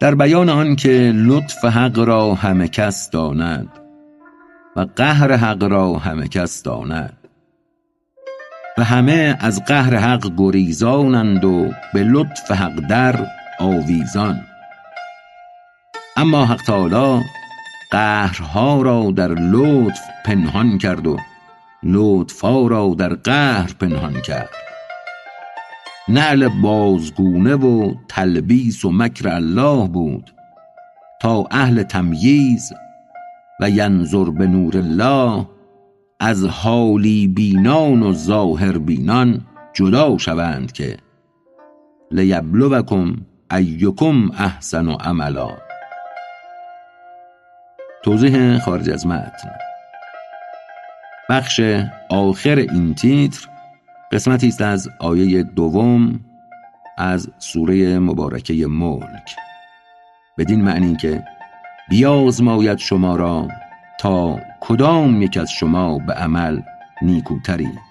در بیان آن که لطف حق را همه کس داند و قهر حق را همه کس داند. و همه از قهر حق گریزانند و به لطف حق در آویزان. اما حق تعالی قهرها را در لطف پنهان کرد و لطفها را در قهر پنهان کرد. نعل بازگونه و تلبیس و مکر الله بود تا اهل تمییز و ینظر به نور الله از حالی بینان و ظاهر بینان جدا شوند که لیبلوکم ایکم احسن عملا. توضیح خارج از متن. بخش آخر این تیتر قسمتی است از آیه دوم از سوره مبارکه ملک. بدین معنی که بیازماید شما را تا کدام یک از شما به عمل نیکوترید.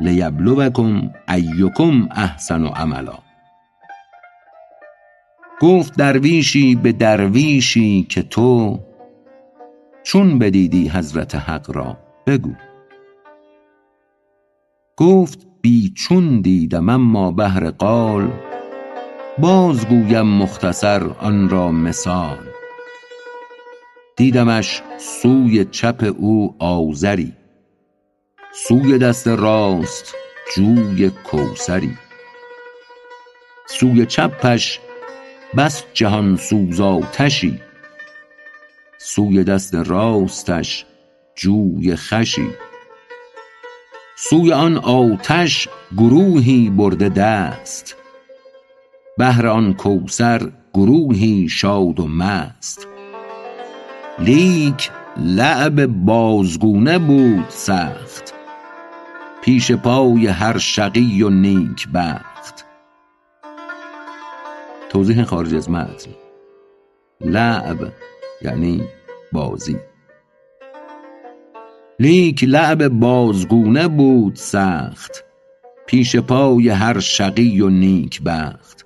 لیبلوکم ایکم احسن عملا. گفت درویشی به درویشی که تو چون بدیدی حضرت حق را بگو. گفت بی چون دیدم اما بهر قال. بازگویم مختصر آن را مثال. دیدمش سوی چپ او آذری سوی دست راست جوی کوثری. سوی چپش بس جهان سوز آتشی سوی دست راستش جوی خوشی سوی آن آتش گروهی برده دست. بهر آن کوثر گروهی شاد و مست. لیک لعب بازگونه بود سخت. پیش پای هر شقی و نیکبخت توضیح خارج از متن. لعب یعنی بازی. لیک لعب بازگونه بود سخت پیش پای هر شقی و نیکبخت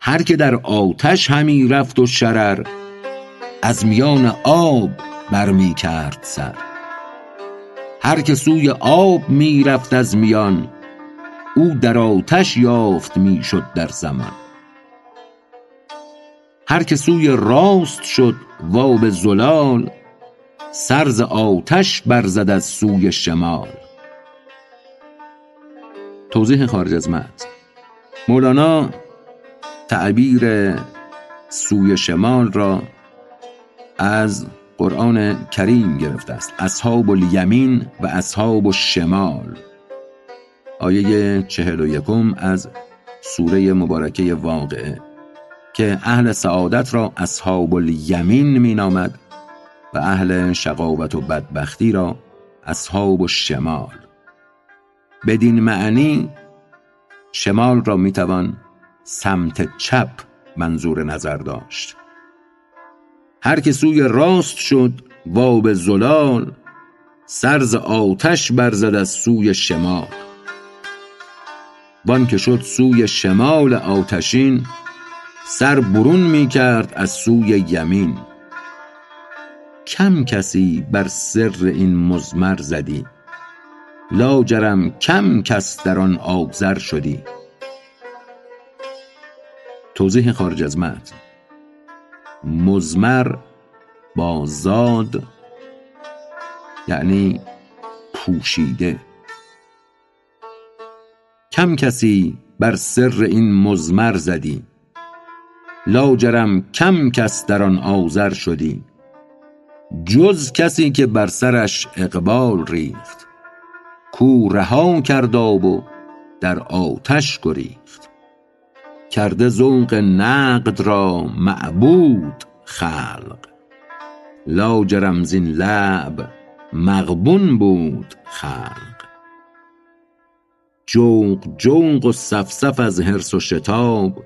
هر که در آتش همی رفت و شرر از میان آب بر می کرد سر. هر که سوی آب می رفت از میان او در آتش یافت می شد در زمان. هر که سوی راست شد و آب زلال سر ز آتش بر زد از سوی شمال. توضیح خارج از متن. مولانا تعبیر سوی شمال را از قرآن کریم گرفته است. اصحاب الیمین و اصحاب الشمال. آیه چهل و یکم از سوره مبارکه واقعه. که اهل سعادت را اصحاب الیمین می نامد. و اهل شقاوت و بدبختی را اصحاب الشمال. بدین معنی شمال را می توان سمت چپ منظور نظر داشت. هر که سوی راست شد و زلال سر ز آتش بر زد از سوی شمال. وان که شد سوی شمال آتشین سر برون می کرد از سوی یمین. کم کسی بر سر این مضمر زدی؟ لاجرم کم کس در آن آذر شدی؟ توضیح خارج از متن. مضمر با زاد یعنی پوشیده. کم کسی بر سر این مضمر زدی؟ لاجرم کم کس در آن آذر شدی؟ جز کسی که بر سرش اقبال ریخت. کو رها کرد آب و در آتش گریخت. کرده ذوق نقد را معبود خلق. لاجرم زین لعب مغبون بود خلق. جوق جوق و صف صف از حرص و شتاب.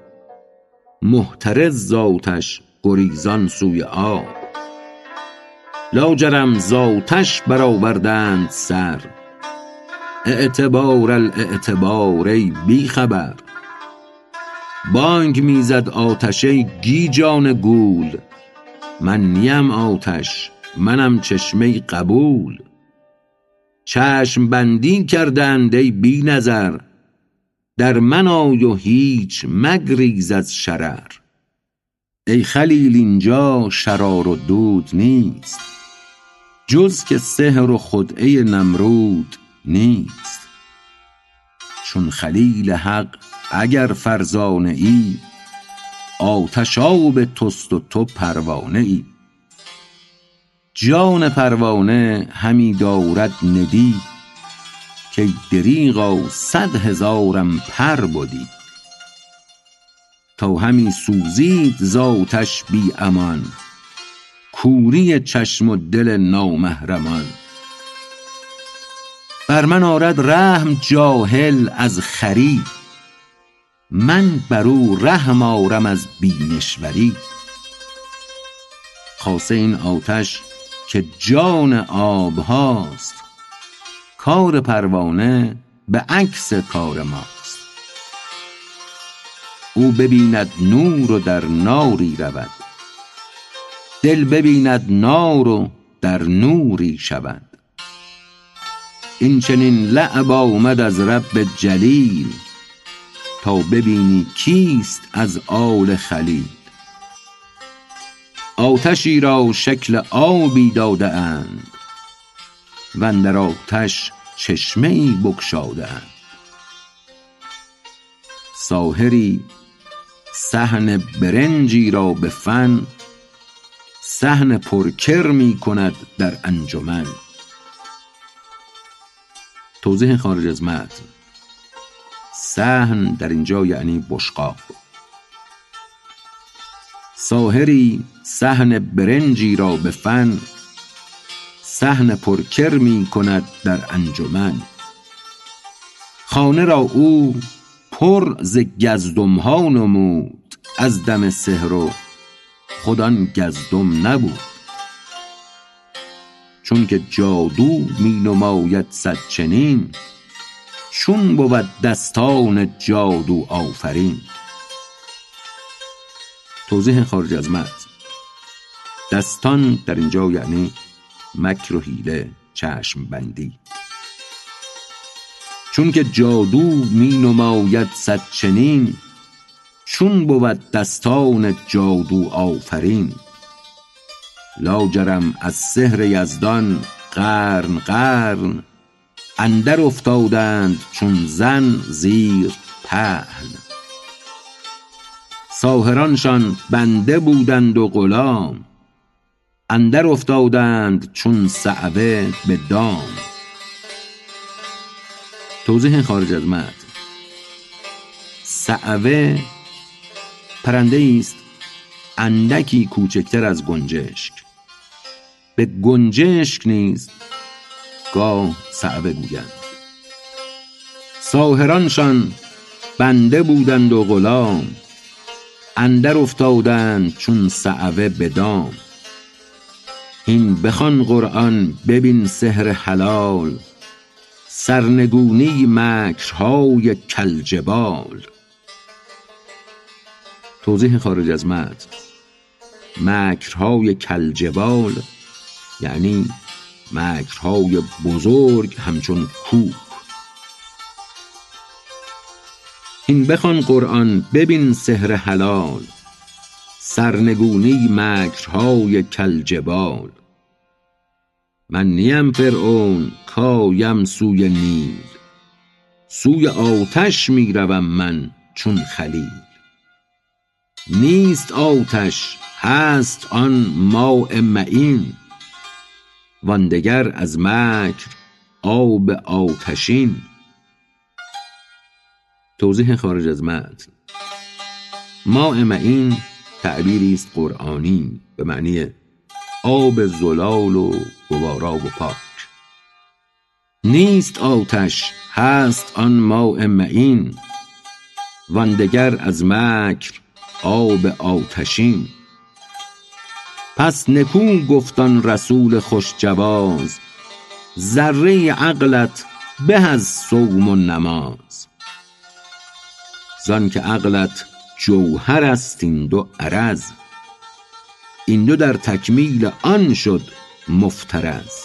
محترز ز آتش گریزان سوی آب. لاجرم ز آتش برآوردند سر. اعتبار الاعتبار ای بی خبر. بانگ می‌زد آتشه گیجان گول. من نیم آتش منم چشمه قبول. چشم بندی کردند ای بی نظر. در من آی و هیچ مگریز از شرر. ای خلیل اینجا شرار و دود نیست. جز که سحر و خدعه نمرود نیست. چون خلیل حق اگر فرزانه ای آتش آب توست و تو پروانه ای. جان پروانه همی دارد ندی که دریغا صد هزارم پر بدی. تا همی سوزید ز بی امان کوری چشم و دل نامحرمان. بر من آرد رحم جاهل از خری. من بر او رحم آرم از بینشوری. خاصه این آتش که جان آب هاست کار پروانه به عکس کار ماست. او ببیند نور و در ناری رود. دل ببیند نار و در نوری شود. این چنین لعب آمد از رب جلیل تا ببینی کیست از آل خلیل. آتشی را شکل آبی داده اند واندر آتش چشمه ای بگشاده اند. ساحری صحن برنجی را به فن صحن پرکر می کند در انجمن. توضیح خارج از متن. صحن در اینجا یعنی بشقاب. ساحری صحن برنجی را به فن صحن پرکر می کند در انجمن. خانه را او پر ز گزدم ها نمود از دم سحر و خود آن گزدم نبود. چون که جادو می نماید صد چنین چون بود دستان جادو آفرین. توضیح خارج از متن دستان در اینجا یعنی مکر و حیله چشم بندی. چون که جادو می نماید صد چنین چون بود دستان جادو آفرین. لاجرم از سحر یزدان قرن قرن اندر افتادند چون زن زیر پهن. ساحرانشان بنده بودند و غلام اندر افتادند چون صعوه به دام. توضیح خارج از متن. صعوه پرنده است اندکی کوچکتر از گنجشک. به گنجشک نیز گاه صعوه گویند. ساحرانشان بنده بودند و غلام اندر افتادند چون صعوه به دام. هین بخوان قرآن ببین سحر حلال سرنگونی مکرهای کالجبال توضیح خارج از متن. مکرهای کالجبال یعنی مکرهای بزرگ همچون کوه. هین بخوان قرآن ببین سحر حلال سرنگونی مکرهای کالجبال من نیم فرعون کایم سوی نیل. سوی آتش می روم من چون خلیل. نیست آتش هست آن ماء معین. وان دگر از مکر آب آتشین. توضیح خارج از متن. ماء معین تعبیری است قرآنی به معنی آب زلال و گوارا و پاک. نیست آتش هست آن ماء معین. وان دگر از مکر آب آتشین. پس نکو گفت آن رسول خوش جواز ذره عقلت به از صوم و نماز. زان که عقلت جوهر است این دو عرض این دو در تکمیل آن شد مفترز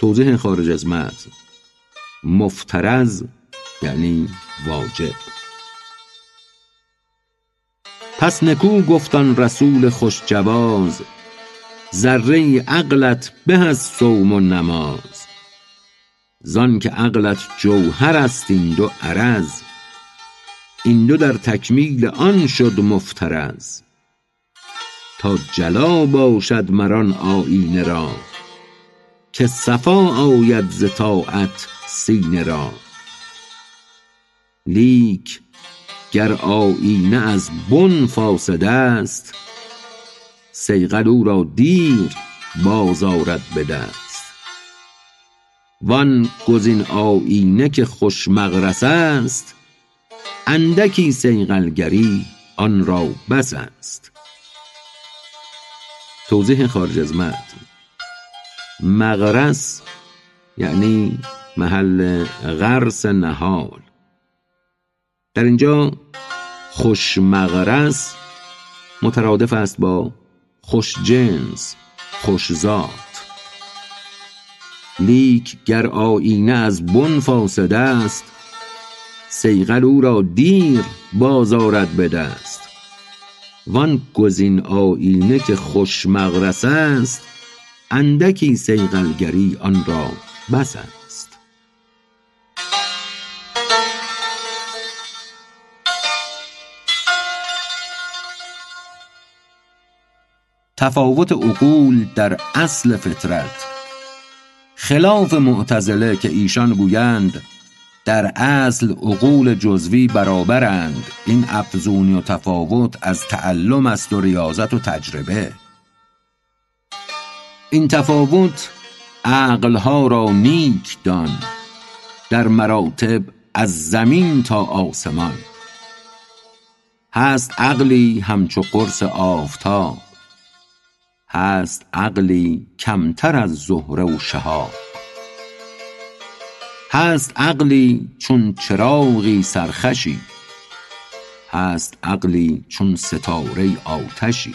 توضیح خارج از متن. مفترز یعنی واجب. پس نکو گفتان رسول خوش جواز ذره عقلت به از صوم و نماز. زان که عقلت جوهر است این دو عرض این دو در تکمیل آن شد مفترز تا جلا باشد مران آیینه را که صفا آید ز طاعت سینه را. لیک گر آیینه از بن فاسد است صیقل او را دیر باز آرد به دست. وان گزین آیینه که خوش مغرس است اندکی صیقلگری آن را بس است. توضیح خارج از متن. مغرس یعنی محل غرس نهال در اینجا خوش مغرس مترادف است با خوش جنس خوش ذات لیک گر آیینه از بن فاسد است صیقل او را دیر باز آرد به دست. وان گزین آیینه که خوش مغرس است اندکی صیقلگری آن را بس است تفاوت عقول در اصل فطرت. خلاف معتزله که ایشان گویند در اصل عقول جزوی برابرند. این افزونی و تفاوت از تعلم است و ریاضت و تجربه. این تفاوت عقلها را نیک دان در مراتب از زمین تا آسمان. هست عقلی همچو قرص آفتاب. هست عقلی کمتر از زهره و شهاب. هست عقلی چون چراغی سرخوشی. هست عقلی چون ستاره آتشی.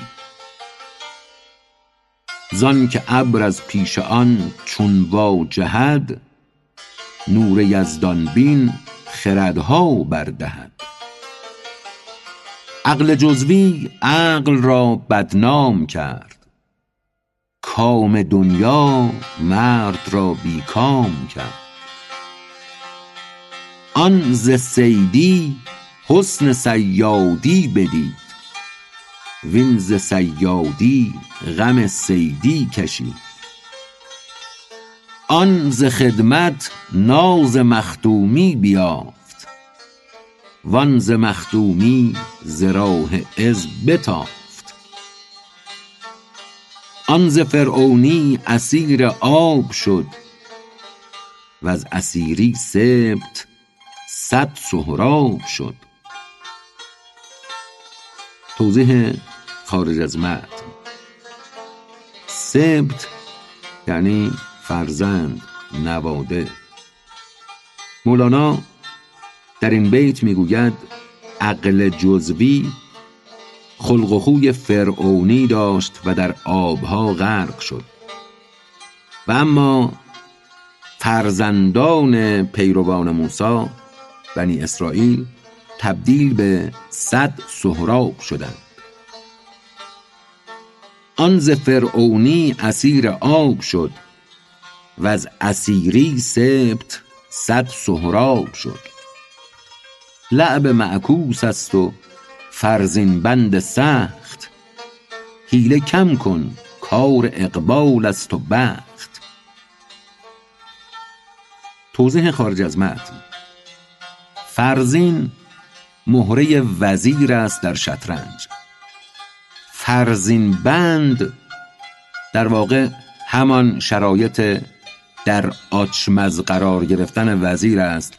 زان که ابر از پیش آن چون واجهد نور یزدان بین خردها بردهد عقل جزوی عقل را بدنام کرد. کام دنیا مرد را بی کام کرد. آن ز صیدی حسن صیادی بدید. وین ز صیادی غم صیدی کشید. آن ز خدمت ناز مخدومی بیافت. وان ز مخدومی ز راه عز بتافت. آن ز فرعونی اسیر آب شد وز اسیری سبط صد سهراب شد. توضیح خارج از متن. سبط یعنی فرزند نواده. مولانا در این بیت می‌گوید عقل جزوی خلق و خوی فرعونی داشت و در آبها غرق شد. و اما فرزندان پیروان موسی بنی اسرائیل تبدیل به صد سهراب شدند. آن ز فرعونی اسیر آب شد و از اسیری سبط صد سهراب شد. لعب معکوس است و فرزین بند سخت. حیله کم کن کار اقبال است و بخت. توضیح خارج از متن. فرزین مهره وزیر است در شطرنج. فرزین بند در واقع همان شرایط در آچمز قرار گرفتن وزیر است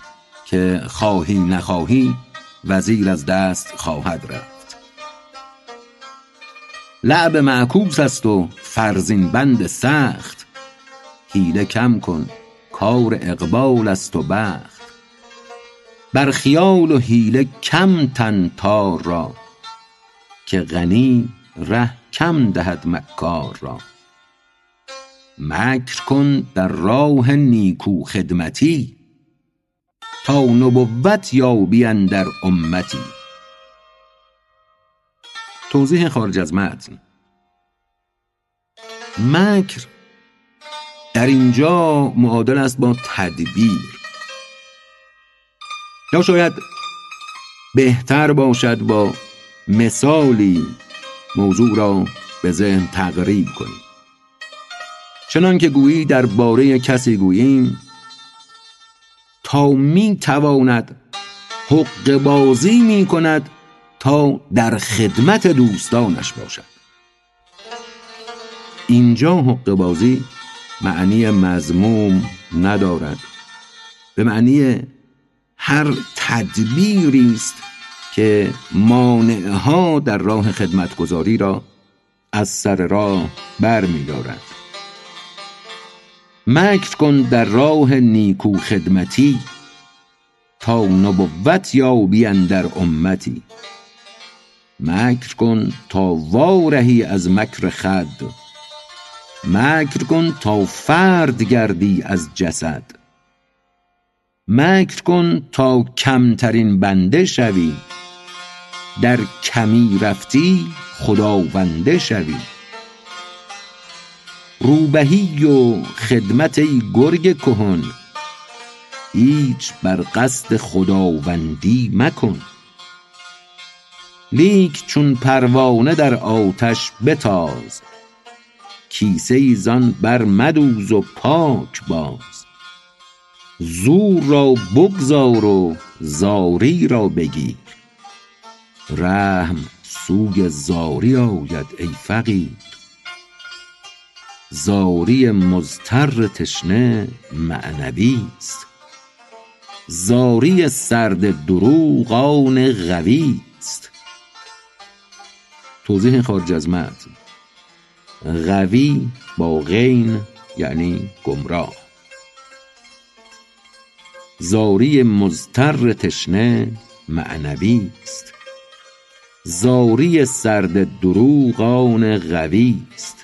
که خواهی نخواهی وزیر از دست خواهد رفت. لعب معکوس است و فرزین بند سخت. حیله کم کن کار اقبال است و بخت. بر خیال و حیله کم تن تار را که غنی ره کم دهد مکار را. مکر کن در راه نیکو خدمتی. تا نبوت یابی اندر امتی. توضیح خارج از متن. مکر در اینجا معادل است با تدبیر. یا شاید بهتر باشد با مثالی موضوع را به ذهن تقریب کنیم. چنان که گویی در باره کسی گوییم می تواند حق بازی می کند تا در خدمت دوستانش باشد اینجا حق بازی معنی مزموم ندارد به معنی هر تدبیری است که مانعها در راه خدمتگذاری را از سر راه بر دارد. مکر کن در راه نیکو خدمتی تا نبوت یابی در امتی. مکر کن تا وارهی از مکر خد مکر کن تا فرد گردی از جسد. مکر کن تا کمترین بنده شوی در کمی رفتی خداونده شوی. روبهی و خدمت ای گرگ کهن. هیچ بر قصد خداوندی مکن. لیک چون پروانه در آتش بتاز کیسه ای زان بر مدوز و پاک باز. زور را بگذار و زاری را بگیر. رحم سوی زاری آید ای فقیر. زاری مضطر تشنه معنوی است. زاری سرد دروغ آن قوی است. توضیح خارج از متن قوی با غین یعنی گمراه. زاری مضطر تشنه معنوی است. زاری سرد دروغ آن قوی است.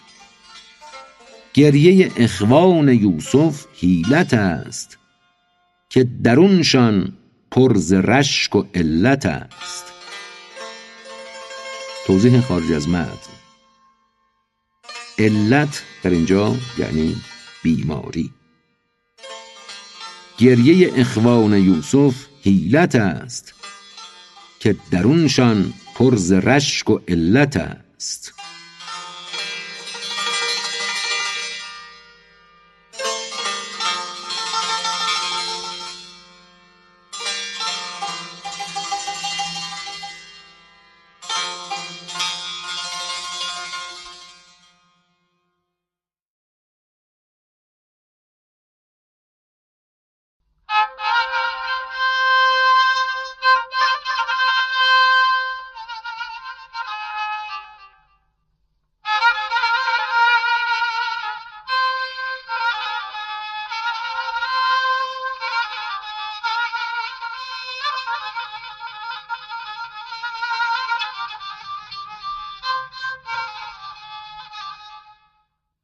گریه اخوان یوسف حیلت است که درونشان پر ز رشک و علت است. توضیح خارج از متن. علت در اینجا یعنی بیماری. گریه اخوان یوسف حیلت است که درونشان پر ز رشک و علت است.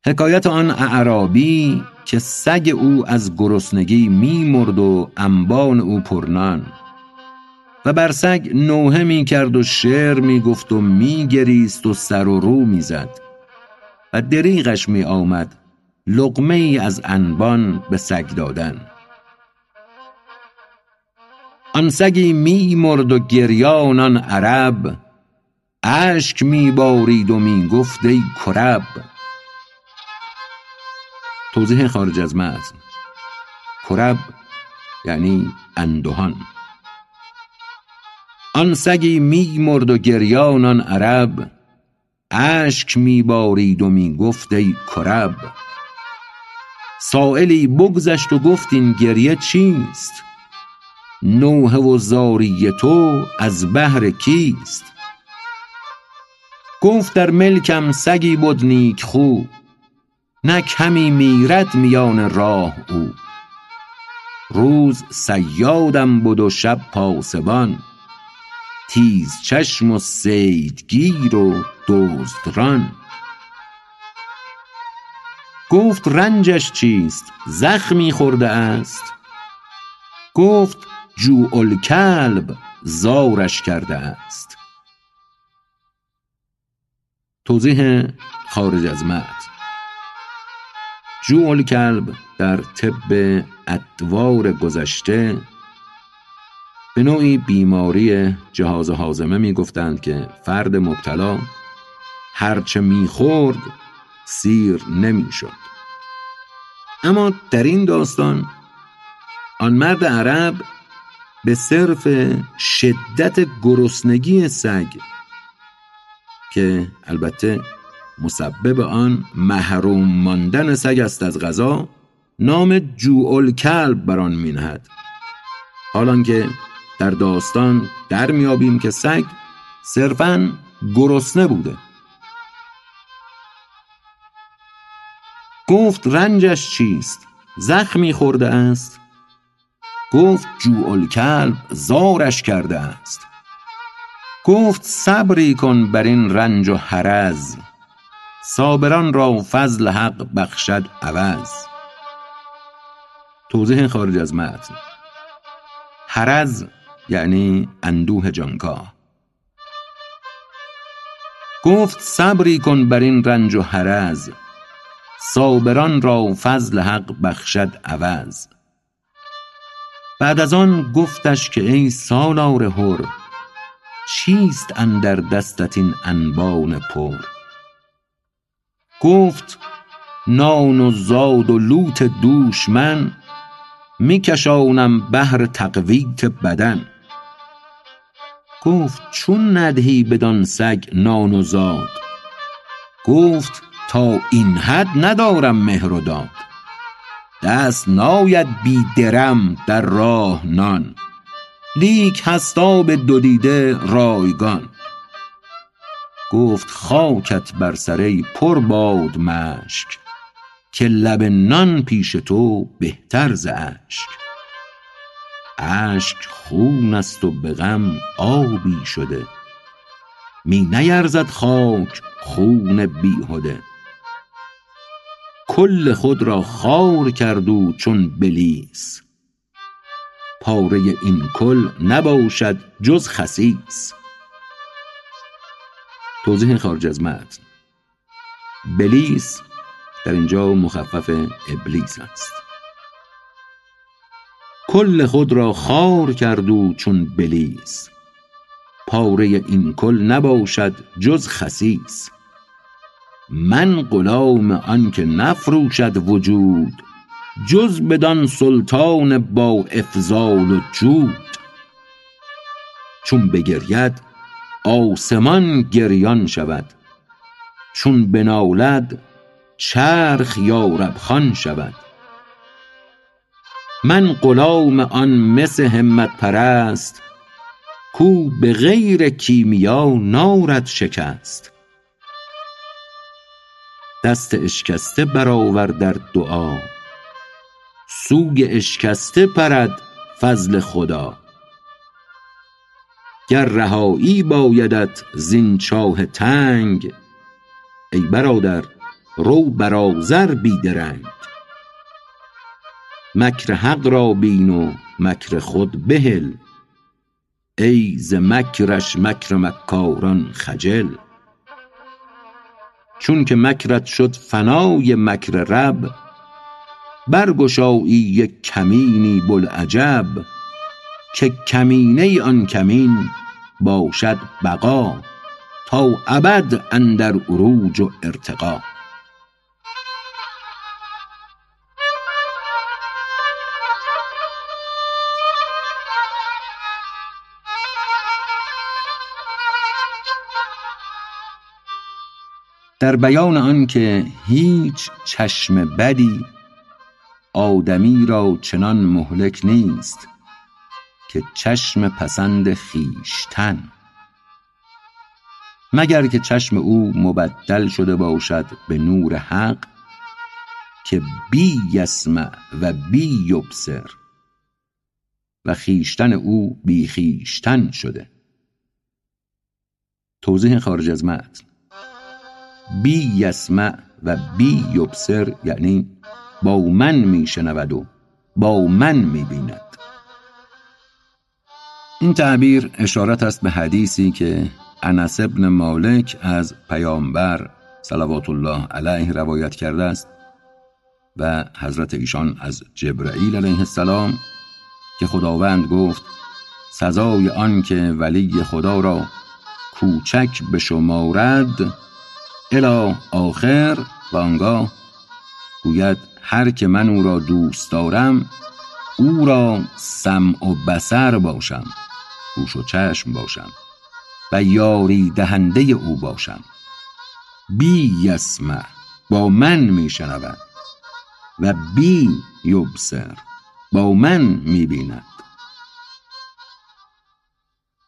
حکایت آن اعرابی که سگ او از گرسنگی می مرد و انبان او پرنان. و بر سگ نوحه می کرد و شعر می گفت و می گریست و سر و رو می زد و دریغش می آمد لقمه ای از انبان به سگ دادن. آن سگی می مرد و گریان آن عرب اشک می بارید و می گفت ای کرب. توضیح خارج از متن. کرب یعنی اندوهان. آن سگی می مرد و گریان آن عرب. می بارید و می گفت ای کرب سائلی بگذشت و گفت این گریه چیست؟ نوحه و زاری تو از بهر کیست؟ گفت در ملکم سگی بد نیک خو. نه کمی میرد میان راه او. روز سیادم بود و شب پاسبان. تیز چشم و صیدگیر و دزدران گفت رنجش چیست؟ زخمی خورده است. گفت جوع الکلب زارش کرده است. توضیح خارج از متن جوع الکلب در طب ادوار گذشته. به نوعی بیماری جهاز حازمه می گفتند که فرد مبتلا هرچه می‌خورد سیر نمی‌شد. اما در این داستان آن مرد عرب به صرف شدت گرسنگی سگ که البته مسبب آن محروم ماندن سگ است از غذا نام جوع کلب بر آن مینهد حالان که در داستان در میابیم که سگ صرفا گرسنه بوده. گفت رنجش چیست؟ زخمی خورده است. گفت جوع کلب زارش کرده است. گفت صبری کن بر این رنج و حرز. صابران را فضل حق بخشد عوض. توضیح خارج از متن. حرز یعنی اندوه جانکاه. گفت صبری کن بر این رنج و حرز. صابران را فضل حق بخشد عوض. بعد از آن گفتش که ای سالار هر چیست اندر دستت این انبان پر؟ گفت نان و زاد و لوت دوش من میکشانم بهر تقویت بدن. گفت چون ندهی بدان سگ نان و زاد؟ گفت تا این حد ندارم مهر و داد. دست ناید بی درم در راه نان. لیک هست آب دو دیده رایگان. گفت خاکت بر سر ای پر باد مشک که لب نان پیش تو بهتر ز اشک. اشک خون است و به غم آبی شده می نیرزد خاک خون بیهده. کل خود را خوار کرد او چون بلیس پاره این کل نباشد جز خسیس. توضیح خارج از متن. بلیس در اینجا مخفف ابلیس است. کل خود را خوار کرد او چون بلیس. پاره این کل نباشد جز خسیس. من غلام آن که نفروشد وجود جز بدان سلطان با افضال و جود. چون بگرید آسمان گریان شود. چون بنالد چرخ یارب خوان شود. من غلام آن مس همت پرست کو به غیر کیمیا نارد شکست. دست اشکسته برآور در دعا سوی اشکسته پرد فضل خدا. گر رهایی بایدت زین چاه تنگ ای برادر رو بر آذر بی درنگ. مکر حق را بین و مکر خود بهل ای ز مکرش مکر مکاران خجل. چون که مکرت شد فنای مکر رب برگشایی یک کمینی بوالعجب. که کمینه آن کمین باشد بقا تا ابد اندر عروج و ارتقا در بیان آن که هیچ چشم بدی آدمی را چنان مهلک نیست که چشم پسند خویشتن. مگر که چشم او مبدل شده باشد به نور حق که بی یسمع و بی یبصر. و خیشتن او بی خیشتن شده. توضیح خارج از متن. بی یسمع و بی یبصر یعنی با من میشنود و با من می‌بیند. این تعبیر اشارت است به حدیثی که انس ابن مالک از پیامبر صلوات الله علیه روایت کرده است و حضرت ایشان از جبرئیل علیه السلام که خداوند گفت سزای آن که ولی خدا را کوچک به شمارد الا آخر و آنگاه گوید هر که من او را دوست دارم او را سمع و بسر باشم. گوش و چشم باشم و یاری دهنده او باشم. بی یسمع با من میشنود و بی یبصر با من می‌بیند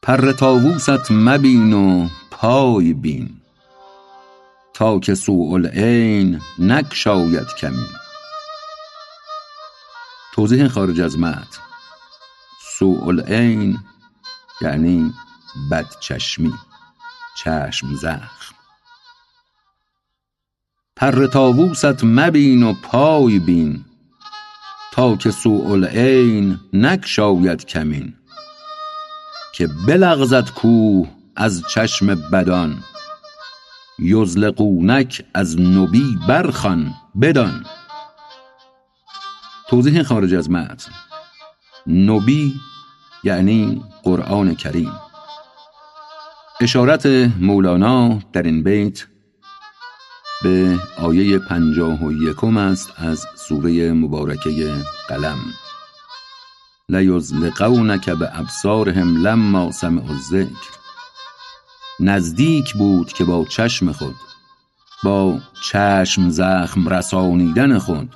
پر تاووست مبین و پای بین. تا که سوء العین نگشاید کمین. توضیح خارج از متن. سوء العین یعنی بدچشمی چشم زخم. پر تاووست مبین و پای بین تا که سوء العین نگشاید کمین. که بلغزد کوه از چشم بدان یزلقونک از نبی برخوان بدان. توضیح خارج از متن. نبی یعنی قرآن کریم. اشارت مولانا در این بیت به آیه پنجاه و یکم است از سوره مبارکه قلم. لیزلقونک به ابصارهم لما سمعوا الذکر. نزدیک بود که با چشم خود با چشم زخم رسانیدن خود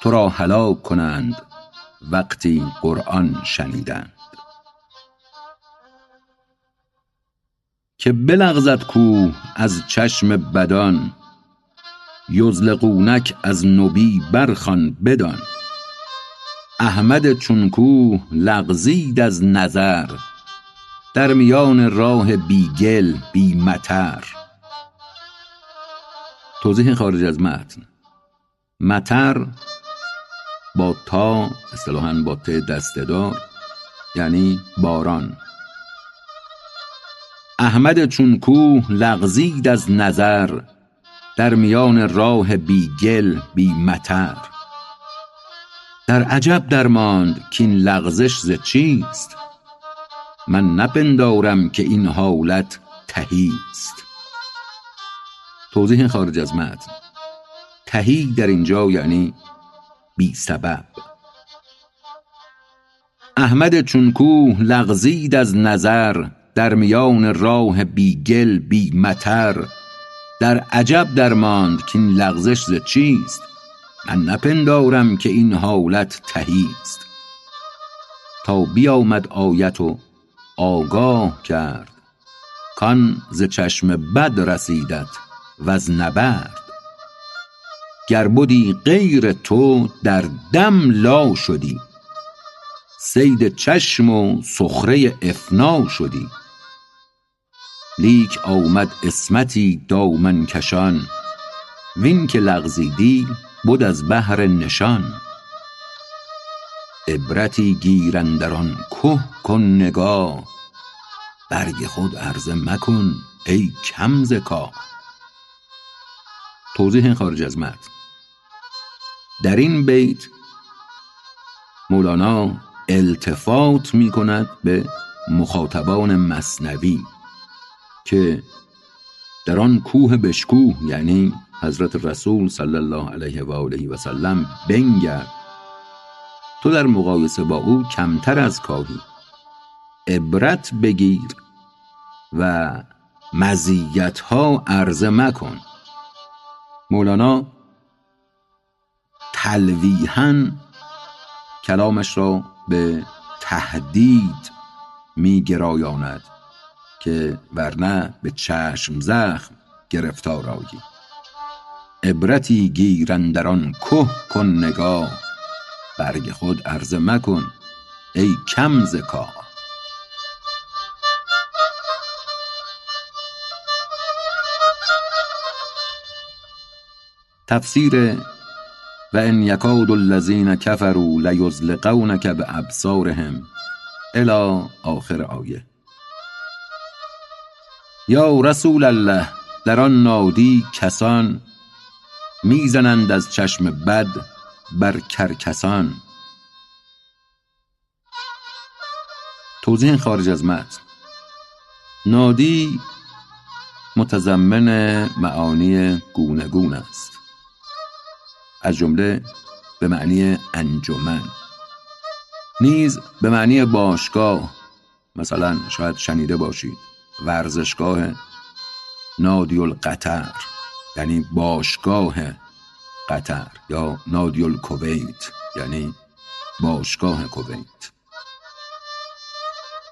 تو را هلاک کنند وقتی قرآن شنیدند. که بلغزد کوه از چشم بدان. یزلقونک از نبی برخان بدان. احمد چون کوه لغزید از نظر. در میان راه بی گل بی مطر. توضیح خارج از متن. مطر با تا اصطلاحا با ت دستدار یعنی باران. احمد چون کوه لغزید از نظر در میان راه بی گل بی مطر. در عجب درماند که این لغزش ز چیست؟ من نپندارم که این حالت تهی است توضیح خارج از متن. تهی در اینجا یعنی بی سبب. احمد چون کوه لغزید از نظر در میان راه بی گل بی مطر در عجب درماند که این لغزش ز چیست؟ من نپندارم که این حالت تهی است تا بیامد آیت و آگاه کرد کان ز چشم بد رسیدت و از نبرد. گر بدی غیر تو در دم لا شدی. صید چشم و سخره افنا شدی. لیک آمد عصمتی دامن کشان. وین که لغزیدی بد از بهر نشان. عبرتی گیر اندر آن که کن نگاه. برگ خود عرضه مکن ای کم ز کاه. توضیح خارج از متن در این بیت مولانا التفات می کند به مخاطبان مصنوی که در آن کوه بشکوه یعنی حضرت رسول صلی الله علیه و آله و سلم بنگر. تو در مقایسه با او کمتر از کاهی. عبرت بگیر و مزیت ها عرضه مکن. مولانا تلویحا کلامش را به تهدید می گرایاند که ورنه به چشم زخم گرفتار آیی. عبرتی گیر اندر آن که کن نگاه برگ خود عرضه مکن ای کم زکا تفسیر و ان یکاد الذین کفروا لیزلقونک بابصارهم الی آخر آیه. یا رسول الله در آن نادی کسان می‌زنند از چشم بد بر کرکسان. توضیح خارج از متن. نادی متضمن معانی گونگون است. از جمله به معنی انجمن. نیز به معنی باشگاه مثلا شاید شنیده باشید. ورزشگاه نادی القطر یعنی باشگاه قطر یا نادی الکویت یعنی باشگاه کویت.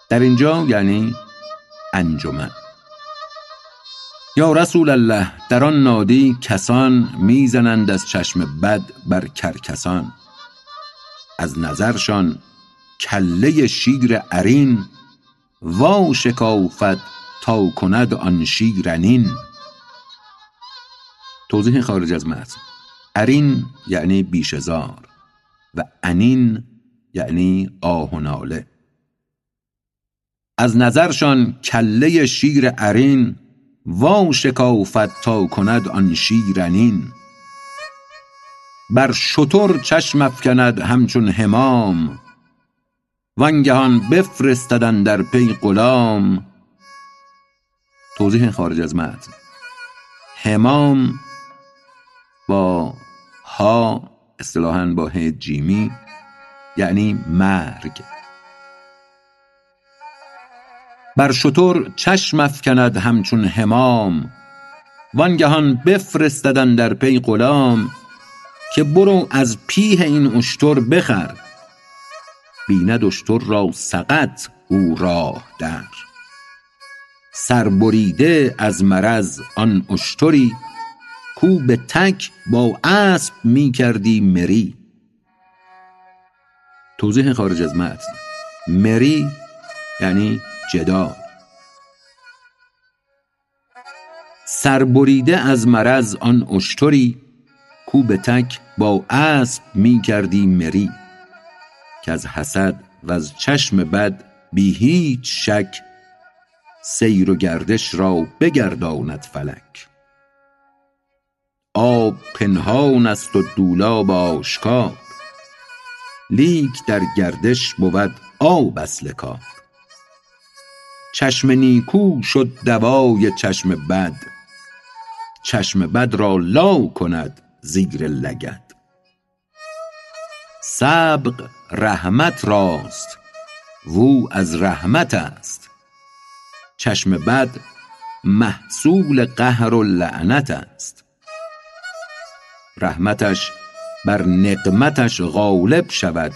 در اینجا یعنی انجمن. یا رسول الله در آن نادی کسان می‌زنند از چشم بد بر کرکسان. از نظرشان کله شیر ارین وا شکافت کند آن شیرنین توضیح خارج از متن ارین یعنی بیشزار و انین یعنی آه و ناله. از نظرشان کله شیر ارین وا شکافت تا کند آن شیرنین بر شتر چشم افکند همچون همام وانگهان بفرستد در پی غلام. توضیح خارج از متن. همام با ها اصطلاحا با ه جیمی یعنی مرگ. بر شتر چشم افکند همچون همام وانگهان بفرستدن در پی غلام که برو از پیه این اشتر بخر. بیند اشتر را سقط او راه در. سربریده از مرض آن اشتری کو به تک با اسب می کردی مری. توضیح خارج از متن. مری یعنی جدال سربریده از مرض آن اشتری کو به تک با اسب می کردی مری. که از حسد و از چشم بد بی هیچ شک سیر و گردش را بگرداند فلک. آب پنهان است و دولاب آشکار. لیک در گردش بود آب اصل کار. چشم نیکو شد دوای چشم بد. چشم بد را لا کند زیر لگد. سبق رحمت راست وو از رحمت است. چشم بد محصول قهر و لعنت است. رحمتش بر نقمتش غالب شود.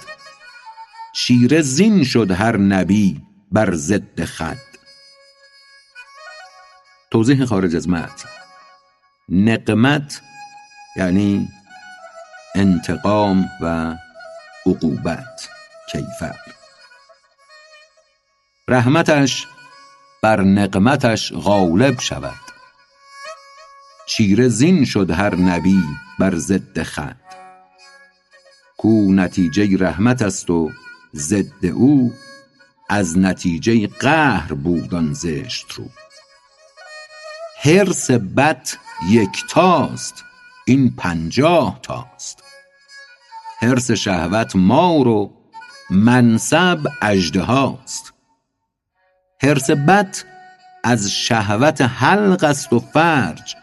چیره زین شد هر نبی بر ضد خود توضیح خارج از متن. نقمت یعنی انتقام و عقوبت کیفر. رحمتش بر نقمتش غالب شود. چیره زین شد هر نبی بر ضد خود کو نتیجه رحمت است و ضد او از نتیجه قهر بود آن زشت رو. حرص بد یکتاست این پنجاه تاست. حرص شهوت مار و منصب اژدهاست حرص بد از شهوت حلق است و فرج.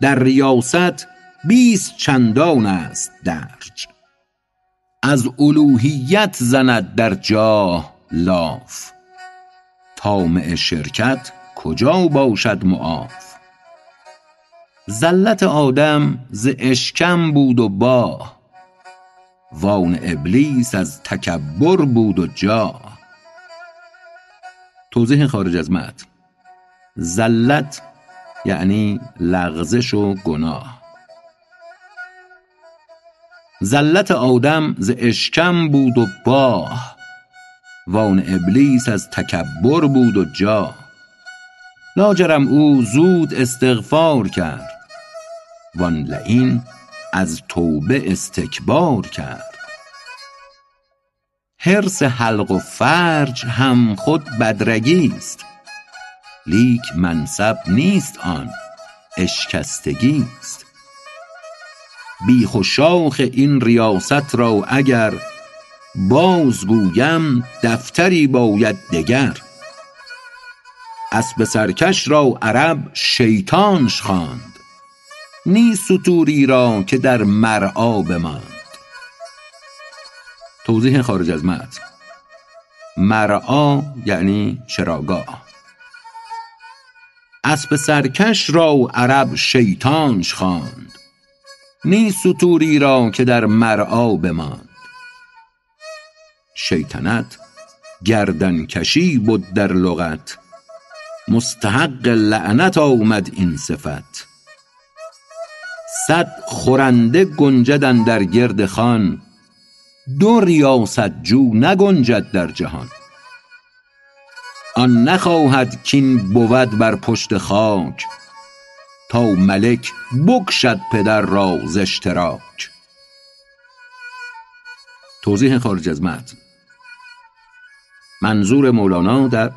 در ریاست بیست چندان است درج. از الوهیت زند در جاه لاف. طامع شرکت کجا باشد معاف؟ زلت آدم ز اشکم بود و باه. وان ابلیس از تکبر بود و جاه. توضیح خارج از متن. زلت یعنی لغزش و گناه. زلت آدم ز اشکم بود و باه. وان ابلیس از تکبر بود و جا لاجرم او زود استغفار کرد. وان لعین از توبه استکبار کرد. حرص حلق و فرج هم خود بدرگی است. لیک منصب نیست آن اشکستگی است. بیخ و شاخ این ریاست را اگر باز گویم دفتری باید دگر. اسب سرکش را عرب شیطانش خواند. نی ستوری را که در مرعا بماند. توضیح خارج از متن مرعا یعنی چراگاه. اسب سرکش را عرب شیطانش خواند. نی ستوری را که در مرعا بماند. شیطنت گردنکشی بد در لغت. مستحق لعنت آمد این صفت. صد خورنده گنجد اندر گرد خوان دو ریاست جو نگنجد در جهان. آن نخواهد کین بود بر پشت خاک تا ملک بکشد پدر را ز اشتراک. توضیح خارج از متن. منظور مولانا در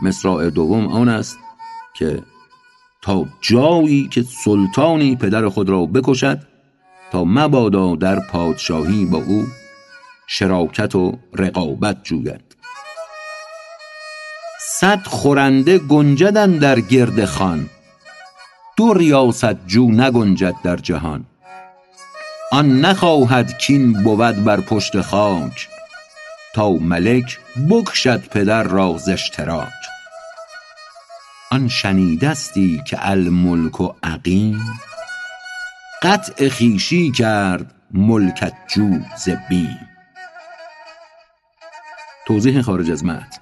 مصرع دوم آن است که تا جایی که سلطانی پدر خود را بکشد تا مبادا در پادشاهی با او شراکت و رقابت جوید. صد خورنده گنجدن در گرد خان. دو ریاست جو نگنجد در جهان. آن نخواهد کین بود بر پشت خاک. تا ملک بکشد پدر را ز اشتراک. آن شنیدستی که الملک و عقیم قطع خویشی کرد ملکت جو ز توضیح خارج از متن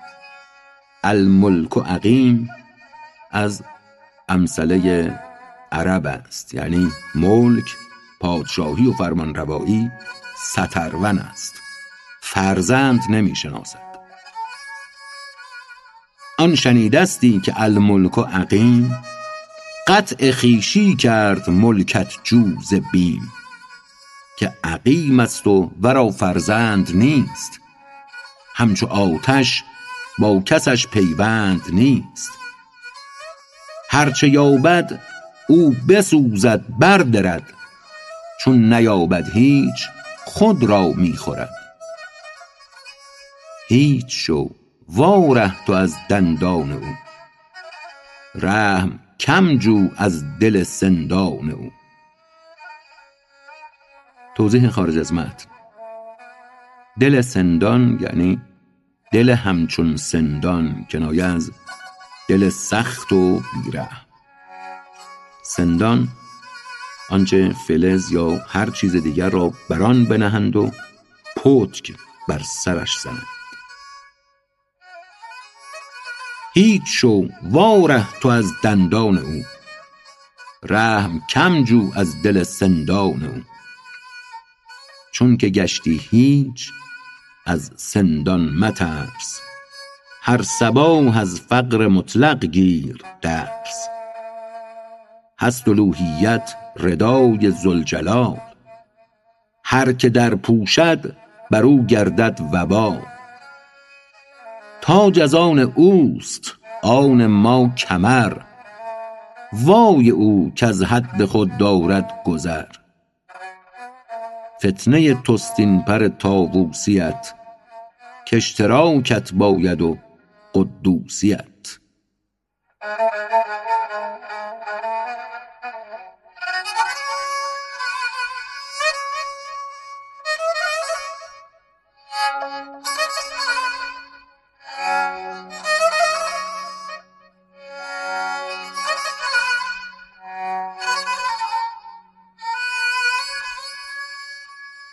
الملک و عقیم از امثله عرب است. یعنی ملک پادشاهی و فرمانروایی سترون است. فرزند نمی شناسد آن شنیدستی که الملک و عقیم قطع خویشی کرد ملکت جو ز بیم که عقیم است و ورا فرزند نیست. همچو آتش با کسش پیوند نیست. هرچه یابد او بسوزد بردرد. چون نیابد هیچ خود را می خورد هیچ شو واره تو از دندان او. رحم کم جو از دل سندان او. توضیح خارج از متن. دل سندان یعنی دل همچون سندان کنایه از دل سخت و بیرحم سندان آنچه فلز یا هر چیز دیگر را بران بنهند و پتک بر سرش زنند هیچ شو واره تو از دندان او رحم کم جو از دل سندان او. چون که گشتی هیچ از سندان مترس. هر صباح از فقر مطلق گیر درس. هست الوهیت ردای ذوالجلال. هر که در پوشد بر او گردد وبال تاج از آن اوست آن ما کمر. وای او کز حد خود دارد گذر. فتنه توست این پر طاووسیت کاشتراکت باید و قدوسیت.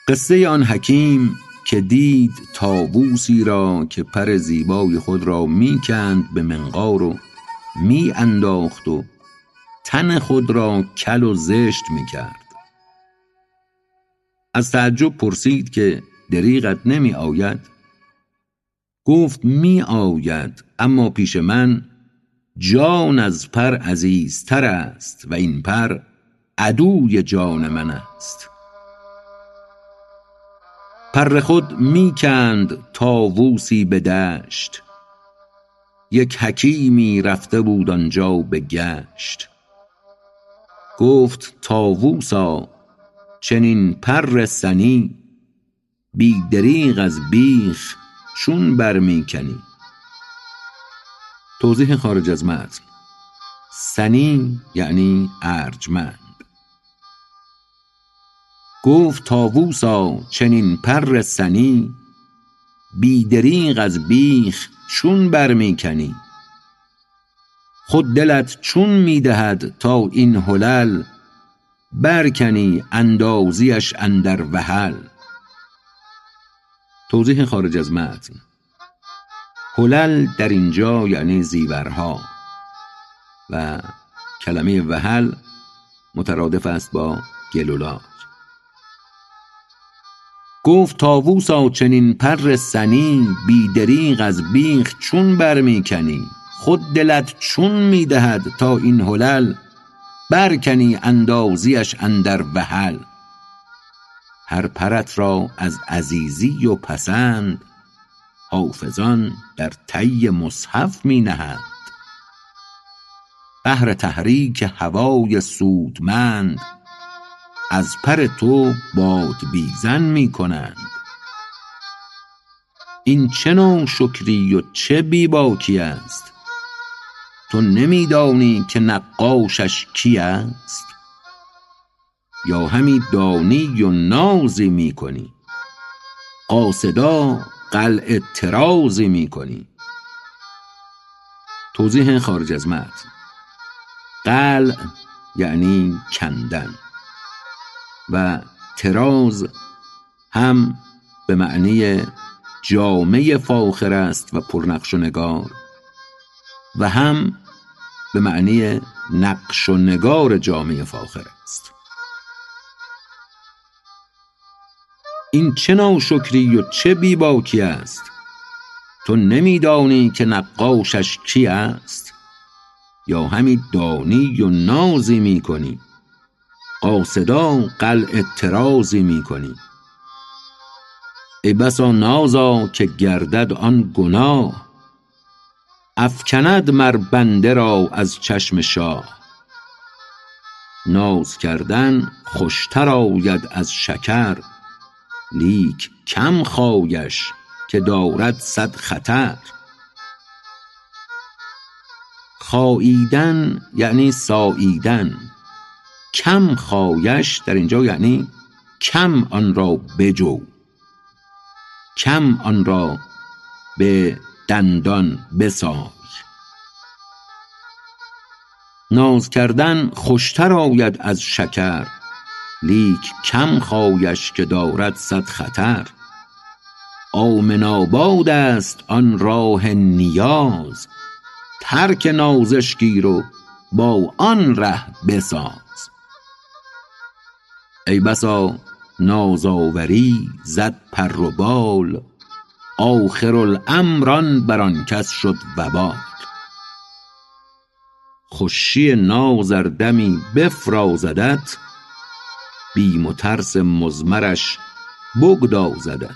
قصه آن حکیم که دید طاووسی را که پر زیبای خود را می کند به منقار و می انداخت و تن خود را کل و زشت می کرد. از تعجب پرسید که دریغت نمی آید؟ گفت می آید اما پیش من جان از پر عزیزتر است و این پر عدوی جان من است. پر خود می کند طاووسی به دشت. یک حکیمی رفته بود آنجا به گشت. گفت طاووسا چنین پر سنی بی دریغ از بیخ چون برمیکنی. توضیح خارج از متن. سنی یعنی ارجمند. گفت تاووسا چنین پر سنی بی دریغ از بیخ چون برمیکنی. خود دلت چون می‌دهد تا این هلل برکنی اندازیش اندر وحل. توضیح خارج از متن. هلل در اینجا یعنی زیورها و کلمه وحل مترادف است با گلولات گفت تاووسا چنین پر سنی بی دریغ از بیخ چون برمیکنی. خود دلت چون می‌دهد تا این هلل برکنی اندازیش اندر وحل. هر پرت را از عزیزی و پسند حافظان در طی مصحف می نهند بهر تحریک هوای سودمند از پر تو بادبیزن می کنند. این چه نوع شکری و چه بی باکی است؟ تو نمی دانی که نقاشش کی است؟ یا همی دانی و نازی می کنی؟ قاصدا قلع طرازی می کنی؟ توضیح خارج از متن. قلع یعنی کندن. و تراز هم به معنی جامعه فاخر است و پرنقش و نگار و هم به معنی نقش و نگار جامعه فاخر است. این چه ناشکری و چه بیباکی است؟ تو نمیدانی که نقاشش کی است؟ یا همی دانی و نازی می‌کنی؟ قاصدا قلع طرازی می‌کنی. ای بسا نازا که گردد آن گناه افکند مر بنده را از چشم شاه. ناز کردن خوشتر آید از شکر لیک کم خایش که دارد صد خطر. خاییدن یعنی ساییدن. کم خایش در اینجا یعنی کم آن را بجو. کم آن را به دندان بسای ناز کردن خوشتر آید از شکر. لیک کم خایش که دارد صد خطر. آمن آباد است آن راه نیاز. ترک نازش گیر و با آن ره بساز. ای بسا نازآوری زد پر و بال آخرالامر آن بر کس شد وبال. خوشی ناز ار دمی بفرازدت بیم و ترس مضمرش بگدازدت.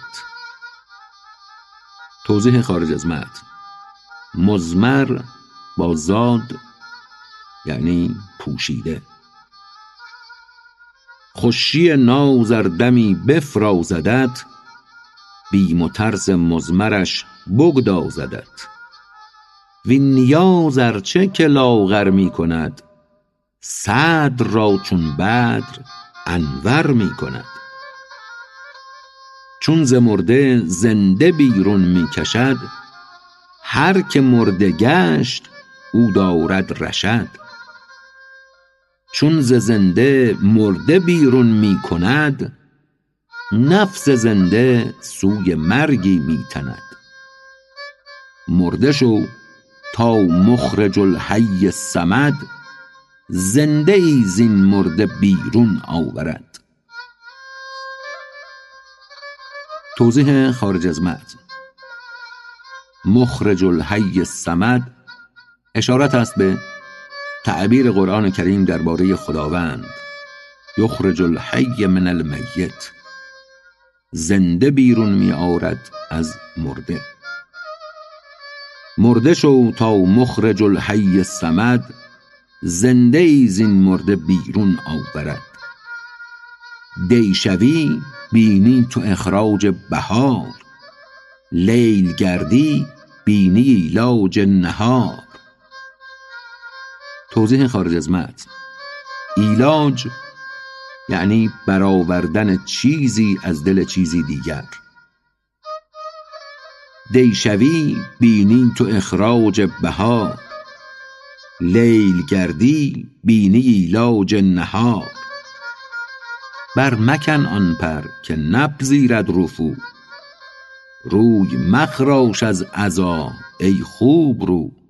توضیح خارج از متن. مضمر با زاد یعنی پوشیده. خوشی ناز ار دمی بفرازدت بیم و ترس مضمرش بگدازدت. وین نیاز ار چه که لاغر می کند صدر را چون بدر انور می کند. چون ز زنده بیرون می کشد هر که مرده گشت او دارد رشد. چون ز زنده مرده بیرون می کند نفس زنده سوی مرگی می تند. مرده شو تا مخرج الحی الصمد زنده ای زین مرده بیرون آورد. توضیح خارج از متن مخرج الحی الصمد اشارت است به تعبیر قرآن کریم درباره خداوند. یخرج الحی من المیت. زنده بیرون می آورد از مرده. مرده شو تا مخرج الحی الصمد. زنده ای زین مرده بیرون آورد. دی شوی بینی تو اخراج بهار. لیل گردی بینی ایلاج نهار. توضیح خارج از متن. ایلاج یعنی برآوردن چیزی از دل چیزی دیگر. دیشوی بینی تو اخراج بهار. لیل گردی بینی ایلاج نهار. بر مکن آن پر که نپذیرد رفو. روی مخراش از عزا ای خوب رو.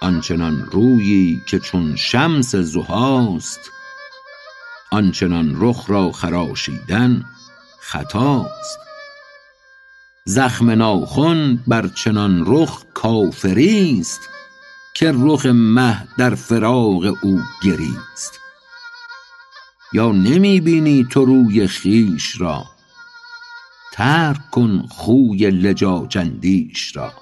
آنچنان رویی که چون شمس ضحاست آنچنان رخ را خراشیدن خطاست. زخم ناخن بر چنان رخ کافری است که رخ مه در فراق او گریست. یا نمی بینی تو روی خویش را ترک کن خوی لجاجندیش را.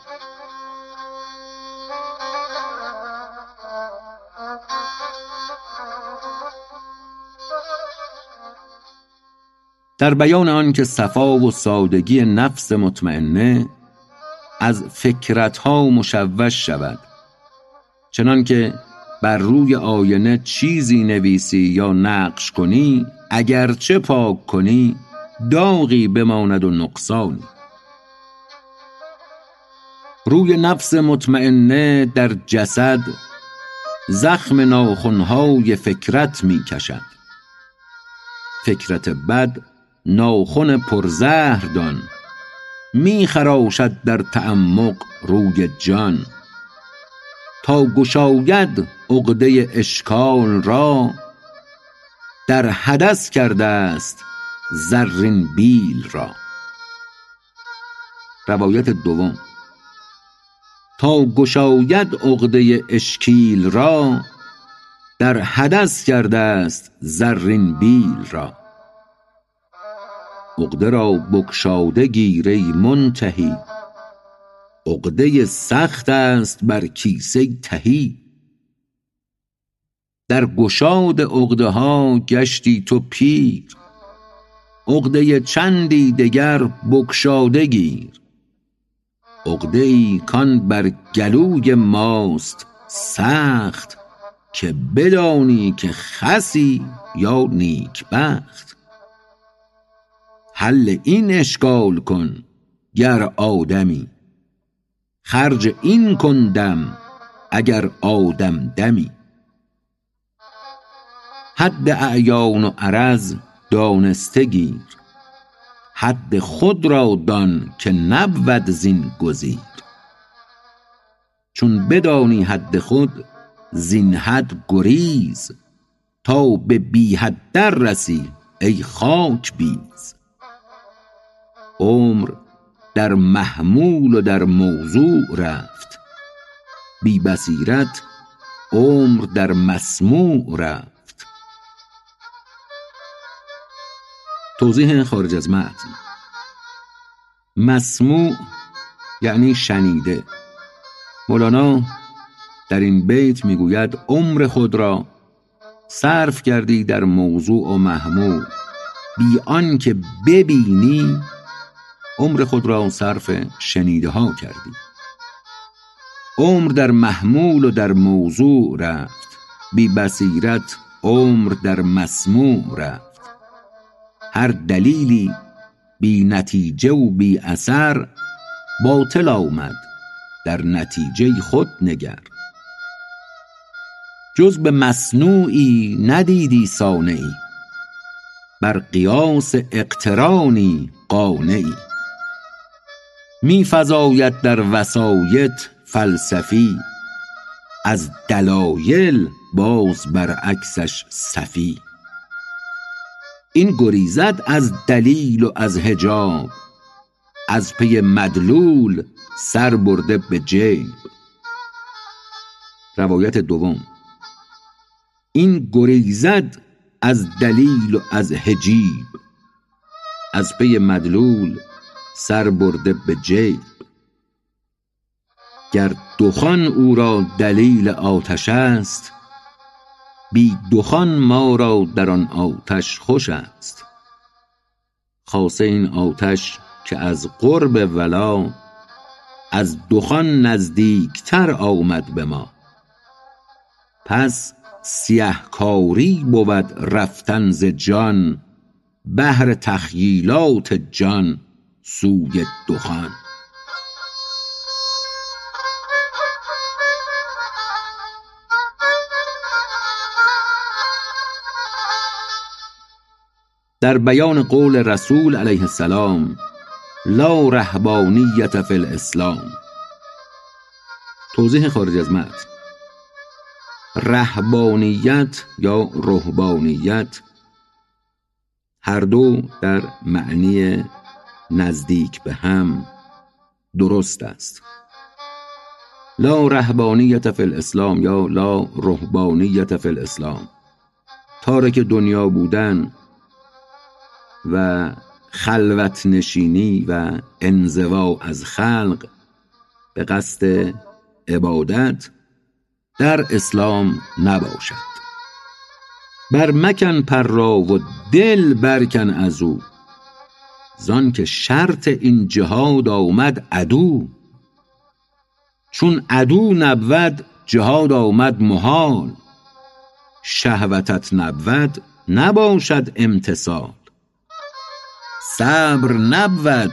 در بیان آن که صفا و سادگی نفس مطمئنه از فکرتها مشوش شود. چنانکه بر روی آینه چیزی نویسی یا نقش کنی اگرچه پاک کنی داغی بماند و نقصانی. روی نفس مطمئنه در جسد زخم ناخنهای فکرت می کشد فکرت بد ناخن پرزهر دان. می خراشد در تعمق روی جان. تا گشاید عقده اشکال را در حدث کرده است زرین بیل را. روایت دوم. تا گشاید عقده اشکیل را در حدث کرده است زرین بیل را. عقده را بگشاده گیر ای منتهی. عقده سخت است بر کیسه تهی. در گشاد عقده ها گشتی تو پیر. عقده چندی دگر بگشاده گیر. عقده ای کان بر گلوی ماست سخت که بدانی که خسی یا نیکبخت. حل این اشکال کن گر آدمی. خرج این کن دم اگر آدم دمی. حد اعیان و عرض دانسته گیر حد خود را دان که نبود زین گزیر. چون بدانی حد خود زین حد گریز تا به بی حد در رسی ای خاک بیز. عمر در محمول و در موضوع رفت. بی بصیرت عمر در مسموع رفت. توضیح خارج از متن. مسموع یعنی شنیده. مولانا در این بیت می‌گوید عمر خود را صرف کردی در موضوع و محمول. بی آنکه ببینی عمر خود را صرف شنیده ها کردی عمر در محمول و در موضوع رفت. بی بصیرت عمر در مسموع رفت. هر دلیلی بی نتیجه و بی اثر باطل آمد در نتیجه خود نگر. جز به مصنوعی ندیدی صانعی بر قیاس اقترانی قانعی می فزاید در وسایط فلسفی از دلایل باز برعکسش سفی این گریزد از دلیل و از حجاب از پی مدلول سر برده به جیب. روایت دوم. این گریزد از دلیل و از هجیب از پی مدلول سر برده به جیب. گر دخان او را دلیل آتش است بی دخان ما را در آن آتش خوش است. خاصه این آتش که از قرب ولا از دخان نزدیکتر آمد به ما. پس سیه کاری بود رفتن ز جان بهر تخییلات جان. سوی دخان. در بیان قول رسول علیه السلام لا رهبانیت فی الاسلام. توضیح خارج از متن. رهبانیت یا رهبانیت هر دو در معنی نزدیک به هم درست است. لا رهبانیت فی الاسلام یا لا رهبانیت فی الاسلام. تارک دنیا بودن و خلوت نشینی و انزوا از خلق به قصد عبادت در اسلام نباشد. بر مکن پر را و دل برکن از او. زان که شرط این جهاد آمد عدو. چون عدو نبود جهاد آمد محال. شهوتت نبود نباشد امتصال صبر نبود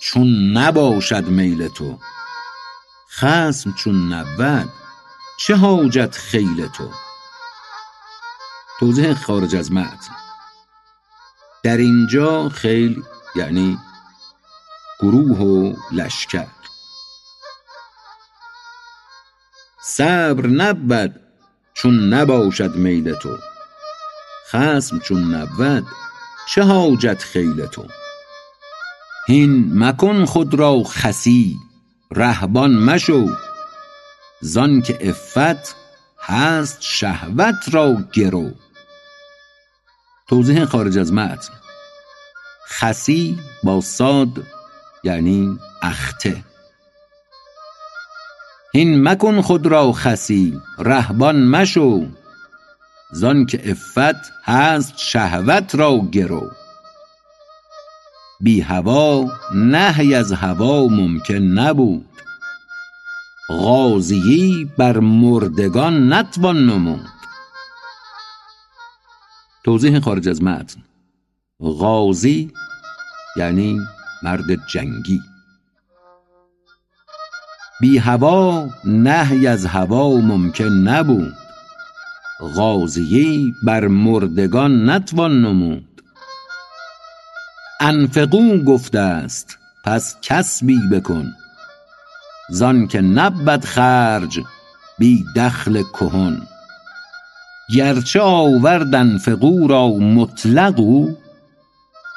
چون نباشد میل تو. خصم چون نبود چه حاجت خیل تو؟ توضیح خارج از متن. در اینجا خیل یعنی گروه و لشکر. صبر نبود چون نباشد میل تو. خصم چون نبود چه حاجت خیل تو. هین مکن خود را خسی رهبان مشو. زان که عفت هست شهوت را گرو. توضیح خارج از متن. خسی با ساد یعنی اخته. هین مکن خود را خسی رهبان مشو. زان که عفت هست شهوت را گرو. بی هوا نهی از هوا ممکن نبود. غازیی بر مردگان نتوان نمود. توضیح خارج از متن. غازی یعنی مرد جنگی. بی هوا نهی از هوا ممکن نبود. غازیی بر مردگان نتوان نمود. انفقوا گفته است پس کسبی بکن. زان که نبود خرج بی دخل کهن. گرچه آورد انفقوا را مطلق او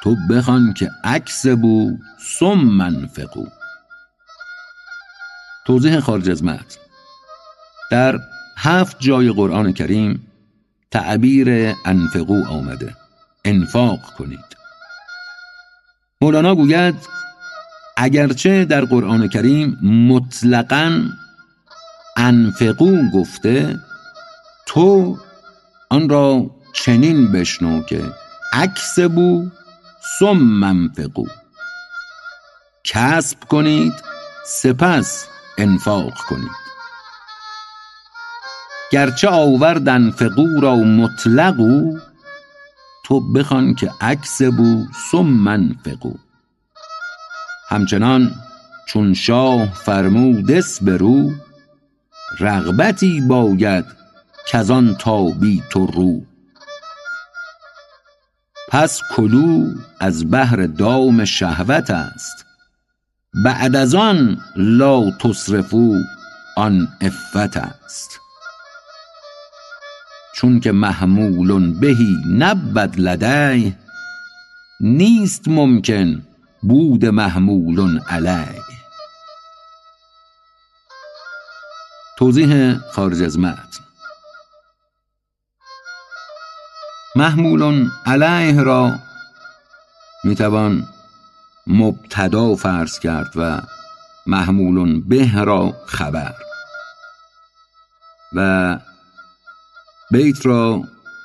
تو بخوان که عکس بو ثم انفقوا توضیح خارج از متن. در هفت جای قرآن کریم تعبیر انفقو آمده. انفاق کنید. مولانا گوید اگرچه در قرآن کریم مطلقا انفقو گفته تو آن را چنین بشنو که عکس بو ثم انفقو کسب کنید سپس انفاق کنید. گرچه آورد انفقو را مطلقو تو بخوان که عکس بو ثم انفقو همچنان چون شاه فرمود اسبرو رغبتی باید کزان تابی تو رو. پس کلوا از بهر دام شهوت است. بعد از آن لا تصرفوا آن عفت است. چون که محمول بهی نبود لدیه نیست ممکن بود محمول علیه. توضیح خارج از متن. محمول علیه را می‌توان مبتدا فرض کرد و محمول به را خبر و بیت را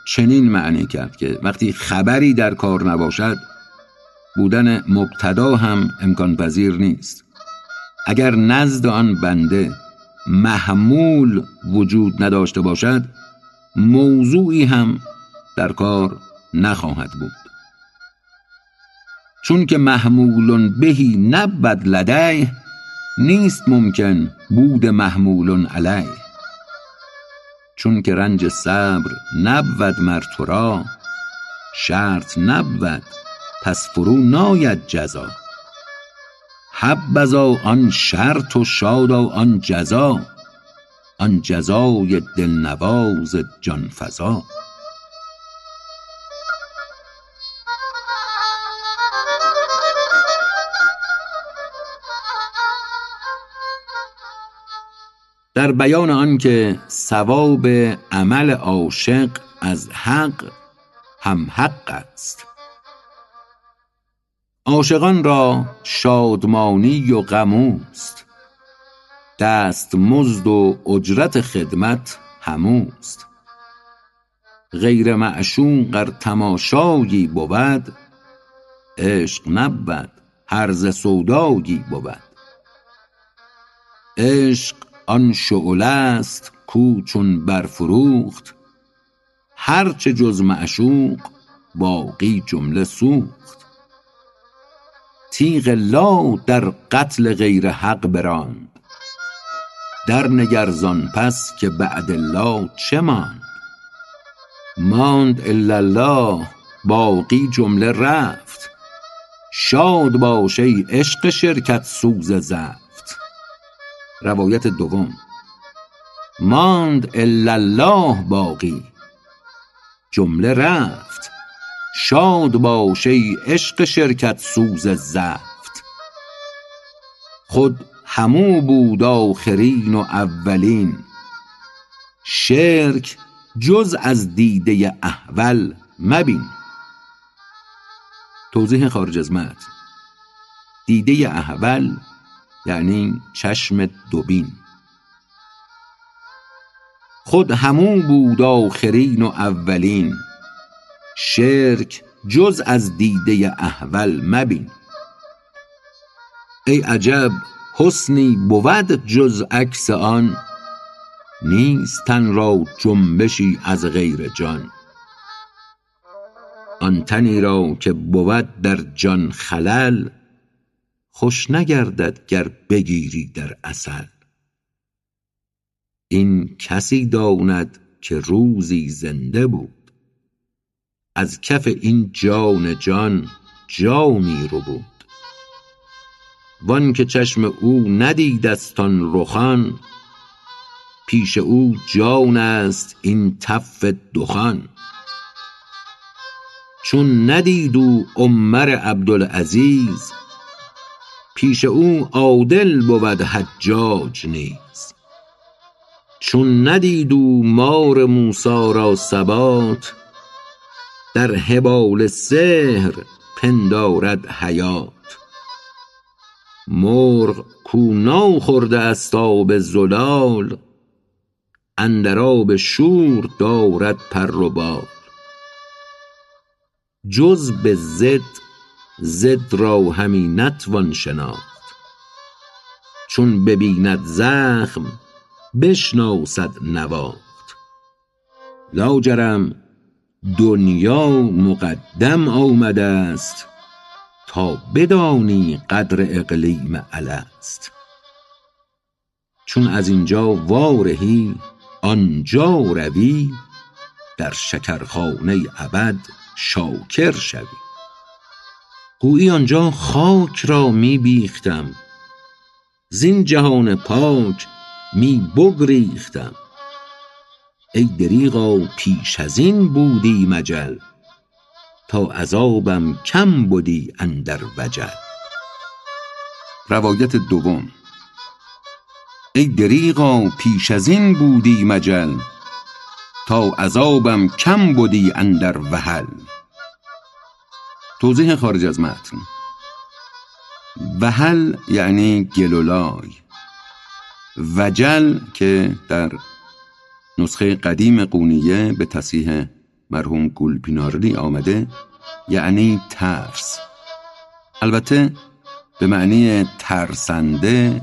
چنین معنی کرد که وقتی خبری در کار نباشد بودن مبتدا هم امکان پذیر نیست. اگر نزد آن بنده محمول وجود نداشته باشد موضوعی هم در کار نخواهد بود. چون که محمول بهی نبد لدیه نیست ممکن بود محمول علیه. چون که رنج صبر نبود مر تو شرط نبود پس فرو ناید جزا. حبذا آن شرط و شادا آن جزا آن جزای دلنواز جان در بیان آنکه ثواب عمل عاشق از حق هم حق است. عاشقان را شادمانی و غموست دست مزد و اجرت خدمت هموست غیر معشوق ار تماشایی بود عشق نبود هرز سودایی بود. عشق آن شعله است کو چون برفروخت هرچه جز معشوق باقی جمله سوخت. تیغ لا در قتل غیر حق براند در نگر زان پس که بعد الله چه ماند؟ ماند الا الله باقی جمله رفت. شاد باش ای عشق شرکت سوز زفت روایت دوم. ماند الا الله باقی. جمله رفت. شاد باش ای عشق شرکت سوز زفت. خود همو بود آخرین و اولین. شرک جز از دیده احول مبین. توضیح خارج از متن. دیده احول یعنی چشم دوبین. خود همو بود آخرین و اولین. شرک جز از دیده احول مبین. ای عجب حسنی بود جز عکس آن. نیست تن را جنبشی از غیر جان. آن تنی را که بود در جان خلل خوش نگردد گر بگیری در عسل. این کسی داند که روزی زنده بود. از کف این جان جان جامی ربود وان که چشم او ندیدست آن رخان پیش او جان است این تف دخان. چون ندید او عمر عبدالعزیز پیش او عادل بود حجاج نیز. چون ندید او مار موسی را ثبات در حبال سحر پندارد حیات. مرغ کو ناخورده است آب زلال اندر آب شور دارد پر و بال. جز به ضد ضد را همی نتوان شناخت. چون ببیند زخم بشناسد نواخت. لاجرم دنیا مقدم آمده است تا بدانی قدر اقلیم الست. چون از اینجا وا رهی آنجا روی در شکرخانه ابد شاکر شوی. گویی آنجا خاک را می بیختم زین جهان پاک می بگریختم. ای دریغا پیش ازین بودی مجل. تا عذابم کم بدی اندر وجل. روایت دوم. ای دریغا پیش از این بودی مجل. تا عذابم کم بودی اندر وهل توضیح خارج از متن. وهل یعنی گلولای. وجل که در نسخه قدیم قونیه به تصیح مرحوم گلپینارلی آمده یعنی ترس. البته به معنی ترسنده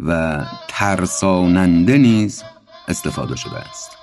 و ترساننده نیز استفاده شده است.